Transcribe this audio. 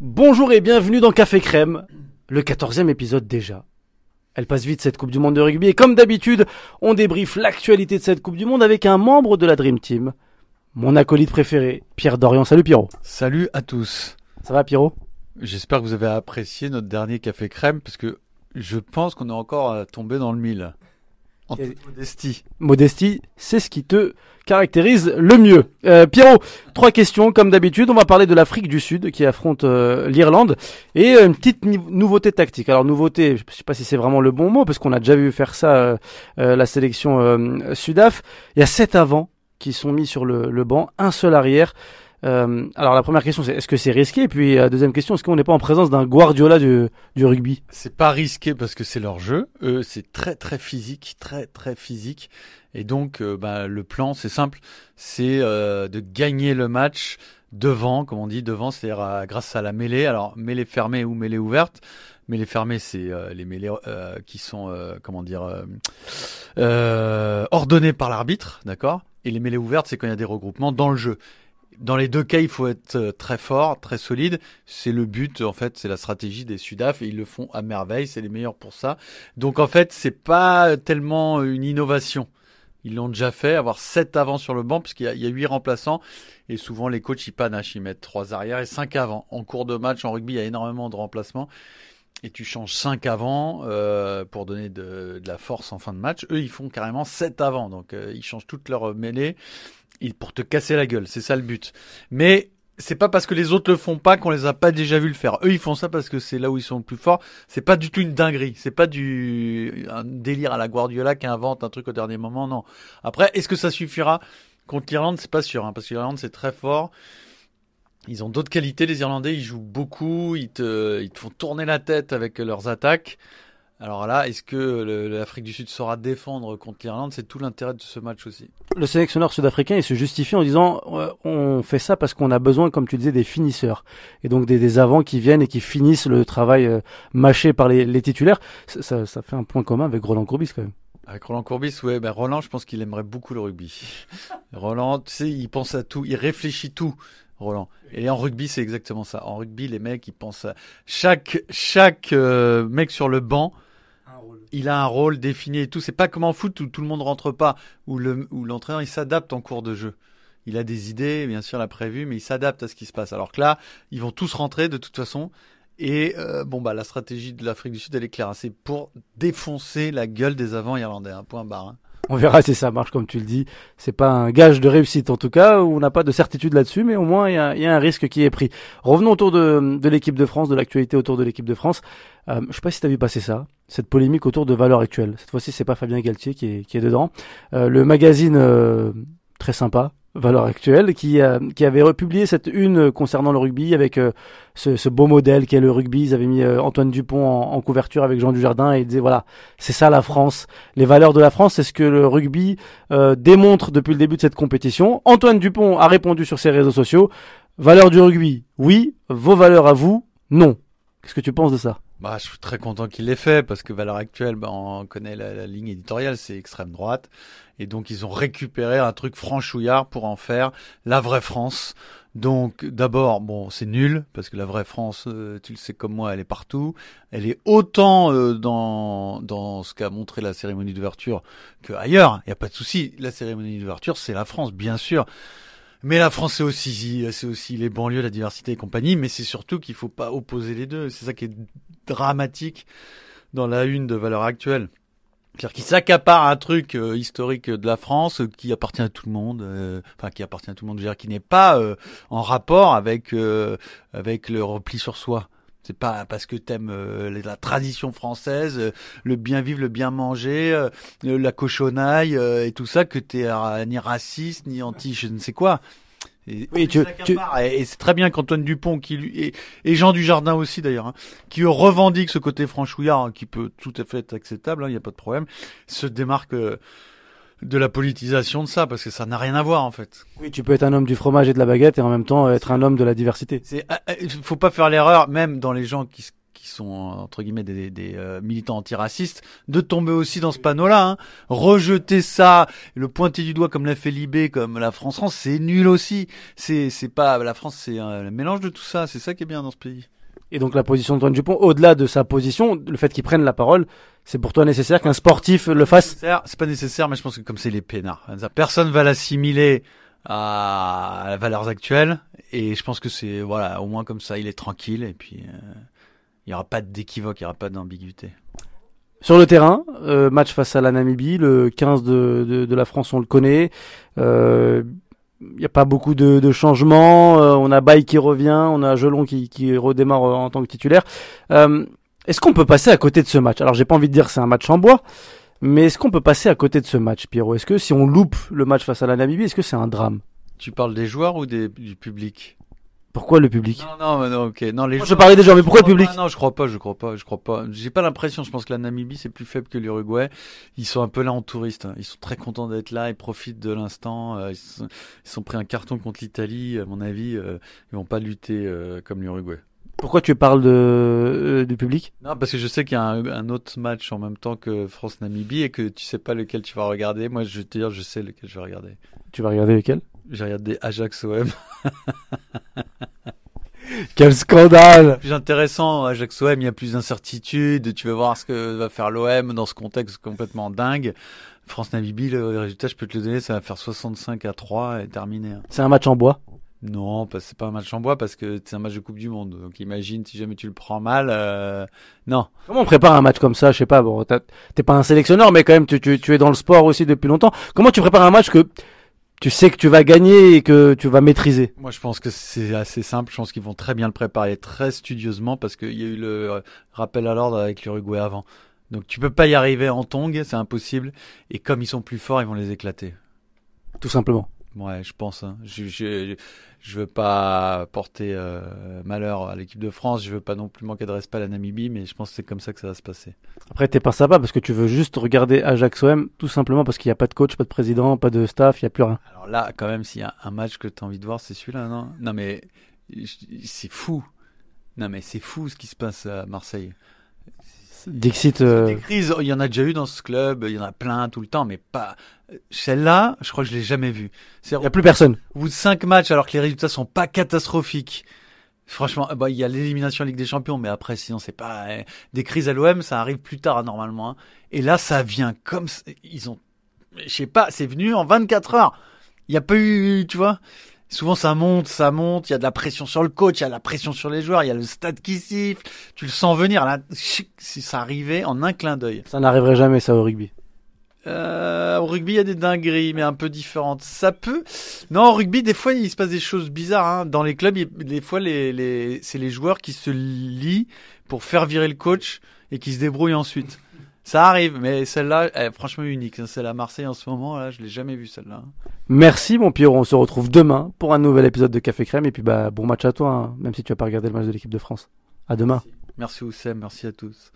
Bonjour et bienvenue dans Café Crème, le 14e épisode déjà. Elle passe vite cette Coupe du Monde de rugby et comme d'habitude, on débriefe l'actualité de cette Coupe du Monde avec un membre de la Dream Team, mon acolyte préféré, Pierre Dorian. Salut Pierrot. Salut à tous. Ça va Pierrot? J'espère que vous avez apprécié notre dernier Café Crème parce que je pense qu'on est encore tombé dans le mille. En toute modestie. Modestie, c'est ce qui te caractérise le mieux. Euh, Pierrot, trois questions comme d'habitude. On va parler de l'Afrique du Sud qui affronte euh, l'Irlande et euh, une petite nouveauté tactique. Alors nouveauté, je sais pas si c'est vraiment le bon mot parce qu'on a déjà vu faire ça euh, la sélection Sudaf. Il y a sept avants qui sont mis sur le, le banc, un seul arrière. Euh, alors la première question c'est est-ce que c'est risqué? Et puis la deuxième question est-ce qu'on n'est pas en présence d'un Guardiola du, du rugby? C'est pas risqué parce que c'est leur jeu. Eux, c'est très très physique, très très physique. Et donc, euh, bah, le plan, c'est simple, c'est euh, de gagner le match devant, comme on dit, devant, c'est-à-dire euh, grâce à la mêlée. Alors, mêlée fermée ou mêlée ouverte. Mêlée fermée, c'est euh, les mêlées euh, qui sont, euh, comment dire, euh, euh, ordonnées par l'arbitre, d'accord? Et les mêlées ouvertes, c'est quand il y a des regroupements dans le jeu. Dans les deux cas, il faut être euh, très fort, très solide. C'est le but, en fait, c'est la stratégie des Sudaf et ils le font à merveille. C'est les meilleurs pour ça. Donc, en fait, c'est pas tellement une innovation. Ils l'ont déjà fait, avoir sept avant sur le banc, puisqu'il y a, il y a huit remplaçants. Et souvent, les coachs, ils panachent, ils mettent trois arrières et cinq avant. En cours de match, en rugby, il y a énormément de remplacements. Et tu changes cinq avant euh, pour donner de, de la force en fin de match. Eux, ils font carrément sept avant. Donc, euh, ils changent toute leur mêlée pour te casser la gueule. C'est ça le but. Mais c'est pas parce que les autres le font pas qu'on les a pas déjà vu le faire. Eux, ils font ça parce que c'est là où ils sont le plus forts. C'est pas du tout une dinguerie. C'est pas du un délire à la Guardiola qui invente un truc au dernier moment. Non. Après, est-ce que ça suffira contre l'Irlande? C'est pas sûr, hein, parce que l'Irlande c'est très fort. Ils ont d'autres qualités. Les Irlandais, ils jouent beaucoup. Ils te, ils te font tourner la tête avec leurs attaques. Alors là, est-ce que l'Afrique du Sud saura défendre contre l'Irlande? C'est tout l'intérêt de ce match aussi. le sélectionneur sud-africain il se justifie en disant euh, on fait ça parce qu'on a besoin comme tu disais des finisseurs et donc des, des avants qui viennent et qui finissent le travail euh, mâché par les, les titulaires ça, ça, ça fait un point commun avec Roland Courbis quand même Avec Roland Courbis, ouais, ben Roland, je pense qu'il aimerait beaucoup le rugby. Roland, tu sais, il pense à tout, il réfléchit tout, Roland. Et en rugby, c'est exactement ça. En rugby, les mecs, ils pensent à chaque chaque euh, mec sur le banc, il a un rôle défini et tout. C'est pas comme en foot où tout le monde rentre pas, où le où l'entraîneur il s'adapte en cours de jeu. Il a des idées, bien sûr, l'a prévu, mais il s'adapte à ce qui se passe. Alors que là, ils vont tous rentrer de toute façon. Et euh, bon bah la stratégie de l'Afrique du Sud elle est claire, hein. c'est pour défoncer la gueule des avants irlandais, un point barre. hein. On verra si ça marche comme tu le dis. C'est pas un gage de réussite en tout cas on n'a pas de certitude là-dessus mais au moins il y a, un risque qui est pris. Revenons autour de, l'équipe de France de l'actualité autour de l'équipe de France. Euh, je sais pas si tu vu passer ça cette polémique autour de valeurs actuelles. Cette fois-ci c'est pas Fabien Galtier qui est, qui est dedans. Euh, le magazine euh, très sympa Valeurs Actuelles qui, euh, qui avait republié cette une concernant le rugby avec euh, ce, ce beau modèle qu'est le rugby. Ils avaient mis euh, Antoine Dupont en, en couverture avec Jean Dujardin et ils disaient voilà, c'est ça la France. Les valeurs de la France, c'est ce que le rugby euh, démontre depuis le début de cette compétition. Antoine Dupont a répondu sur ses réseaux sociaux valeurs du rugby, oui. Vos valeurs à vous, non. Qu'est-ce que tu penses de ça? Bah, je suis très content qu'il l'ait fait parce que valeur actuelle, bah, on connaît la, la ligne éditoriale, c'est extrême droite. Et donc, ils ont récupéré un truc franchouillard pour en faire la vraie France. Donc, d'abord, bon, c'est nul parce que la vraie France, euh, tu le sais comme moi, elle est partout. Elle est autant euh, dans dans ce qu'a montré la cérémonie d'ouverture que ailleurs. Il y a pas de souci. La cérémonie d'ouverture, c'est la France, bien sûr. Mais la France, c'est aussi, c'est aussi les banlieues, la diversité et compagnie, mais c'est surtout qu'il faut pas opposer les deux. C'est ça qui est dramatique dans la une de valeur actuelle. C'est-à-dire qu'il s'accapare un truc euh, historique de la France euh, qui appartient à tout le monde, euh, enfin qui appartient à tout le monde, je veux dire, qui n'est pas euh, en rapport avec euh, avec le repli sur soi. C'est pas parce que t'aimes euh, la tradition française, le bien vivre, le bien manger, la cochonaille et tout ça que t'es ni raciste ni anti je ne sais quoi. Et, Oui, tu- tu, et, et c'est très bien qu'Antoine Dupont qui lui et, et Jean Dujardin aussi d'ailleurs, hein, qui eux revendiquent ce côté franchouillard hein, qui peut tout à fait être acceptable, il n'y a pas de problème, se démarque euh, de la politisation de ça parce que ça n'a rien à voir en fait. Oui, tu peux être un homme du fromage et de la baguette et en même temps être un homme de la diversité. C'est, ah, il faut pas faire l'erreur, même dans les gens qui, s- qui sont entre guillemets des, des euh, militants antiracistes, de tomber aussi dans ce panneau-là. Hein. Rejeter ça, le pointer du doigt comme l'a fait Libé, comme la France, France c'est nul aussi. C'est c'est pas la France, c'est un mélange de tout ça. C'est ça qui est bien dans ce pays. Et donc la position de Antoine Dupont, au-delà de sa position, le fait qu'il prenne la parole, c'est pour toi nécessaire qu'un sportif le fasse? C'est pas nécessaire, mais je pense que comme c'est les peinards, personne va l'assimiler à la valeurs actuelles, et je pense que c'est voilà, au moins comme ça, il est tranquille, et puis euh, il y aura pas d'équivoque, il y aura pas d'ambiguïté. Sur le terrain, euh, match face à la Namibie, le 15 de, de, de la France, on le connaît. Euh, il n'y a pas beaucoup de, de changements. Euh, on a Baye qui revient, on a Gelon qui, qui redémarre euh, en tant que titulaire. Euh, est-ce qu'on peut passer à côté de ce match? Alors j'ai pas envie de dire que c'est un match en bois, mais est-ce qu'on peut passer à côté de ce match, Pierrot? Est-ce que si on loupe le match face à la Namibie, est-ce que c'est un drame? Tu parles des joueurs ou des, du public? Pourquoi le public? Non, non, non, ok. Non, les je parlais des gens, mais pourquoi le public? Non, je crois pas, je crois pas, je crois pas. J'ai pas l'impression. Je pense que la Namibie c'est plus faible que l'Uruguay. Ils sont un peu là en touriste. Ils sont très contents d'être là. Ils profitent de l'instant. Euh, ils, sont, ils sont pris un carton contre l'Italie. À mon avis, euh, ils vont pas lutter euh, comme l'Uruguay. Pourquoi tu parles de, du public? Non, parce que je sais qu'il y a un, un, autre match en même temps que France-Namibie et que tu sais pas lequel tu vas regarder. Moi, je vais te dire, je sais lequel je vais regarder. Tu vas regarder lequel? J'ai regardé Ajax OM. Quel scandale Plus intéressant, Ajax OM, il y a plus d'incertitudes, tu vas voir ce que va faire l'OM dans ce contexte complètement dingue. France Namibie, le résultat, je peux te le donner, ça va faire 65 à 3 et terminé. C'est un match en bois? Non, c'est pas un match en bois parce que c'est un match de Coupe du Monde. Donc imagine si jamais tu le prends mal, euh... non. Comment on prépare un match comme ça? Je sais pas. Bon, t'es pas un sélectionneur, mais quand même, tu, tu, tu es dans le sport aussi depuis longtemps. Comment tu prépares un match que tu sais que tu vas gagner et que tu vas maîtriser Moi, je pense que c'est assez simple. Je pense qu'ils vont très bien le préparer, très studieusement, parce qu'il y a eu le rappel à l'ordre avec l'Uruguay avant. Donc, tu peux pas y arriver en tong, c'est impossible. Et comme ils sont plus forts, ils vont les éclater. Tout simplement. Ouais, je pense. Hein. Je, je, je veux pas porter euh, malheur à l'équipe de France. Je veux pas non plus manquer de respect à la Namibie, mais je pense que c'est comme ça que ça va se passer. Après, t'es pas sympa parce que tu veux juste regarder Ajax OM, tout simplement parce qu'il n'y a pas de coach, pas de président, pas de staff, il y a plus rien. Alors là, quand même, s'il y a un match que tu as envie de voir, c'est celui-là, non? Non, mais c'est fou. Non, mais c'est fou ce qui se passe à Marseille. Dixit. Euh... Des crises, il y en a déjà eu dans ce club, il y en a plein tout le temps, mais pas. Celle-là, je crois que je l'ai jamais vue. Il n'y a plus personne. Au bout de cinq matchs, alors que les résultats sont pas catastrophiques. Franchement, bah, il y a l'élimination en Ligue des Champions, mais après, sinon, c'est pas hein. des crises à l'OM, ça arrive plus tard normalement. Hein. Et là, ça vient comme ils ont, je sais pas, c'est venu en 24 heures. Il y a pas eu, tu vois. Souvent ça monte, ça monte, il y a de la pression sur le coach, il y a de la pression sur les joueurs, il y a le stade qui siffle, tu le sens venir là, si ça arrivait en un clin d'œil. Ça n'arriverait jamais ça au rugby. Euh, au rugby, il y a des dingueries, mais un peu différentes. Ça peut. Non, au rugby, des fois, il se passe des choses bizarres. Hein. Dans les clubs, des fois, les, les... c'est les joueurs qui se lient pour faire virer le coach et qui se débrouillent ensuite. Ça arrive, mais celle-là, est franchement unique. Celle à Marseille en ce moment, là, je l'ai jamais vue celle-là. Merci mon Pierrot, on se retrouve demain pour un nouvel épisode de Café Crème et puis bah bon match à toi, hein, même si tu as pas regardé le match de l'équipe de France. À demain. Merci, merci Oussem, merci à tous.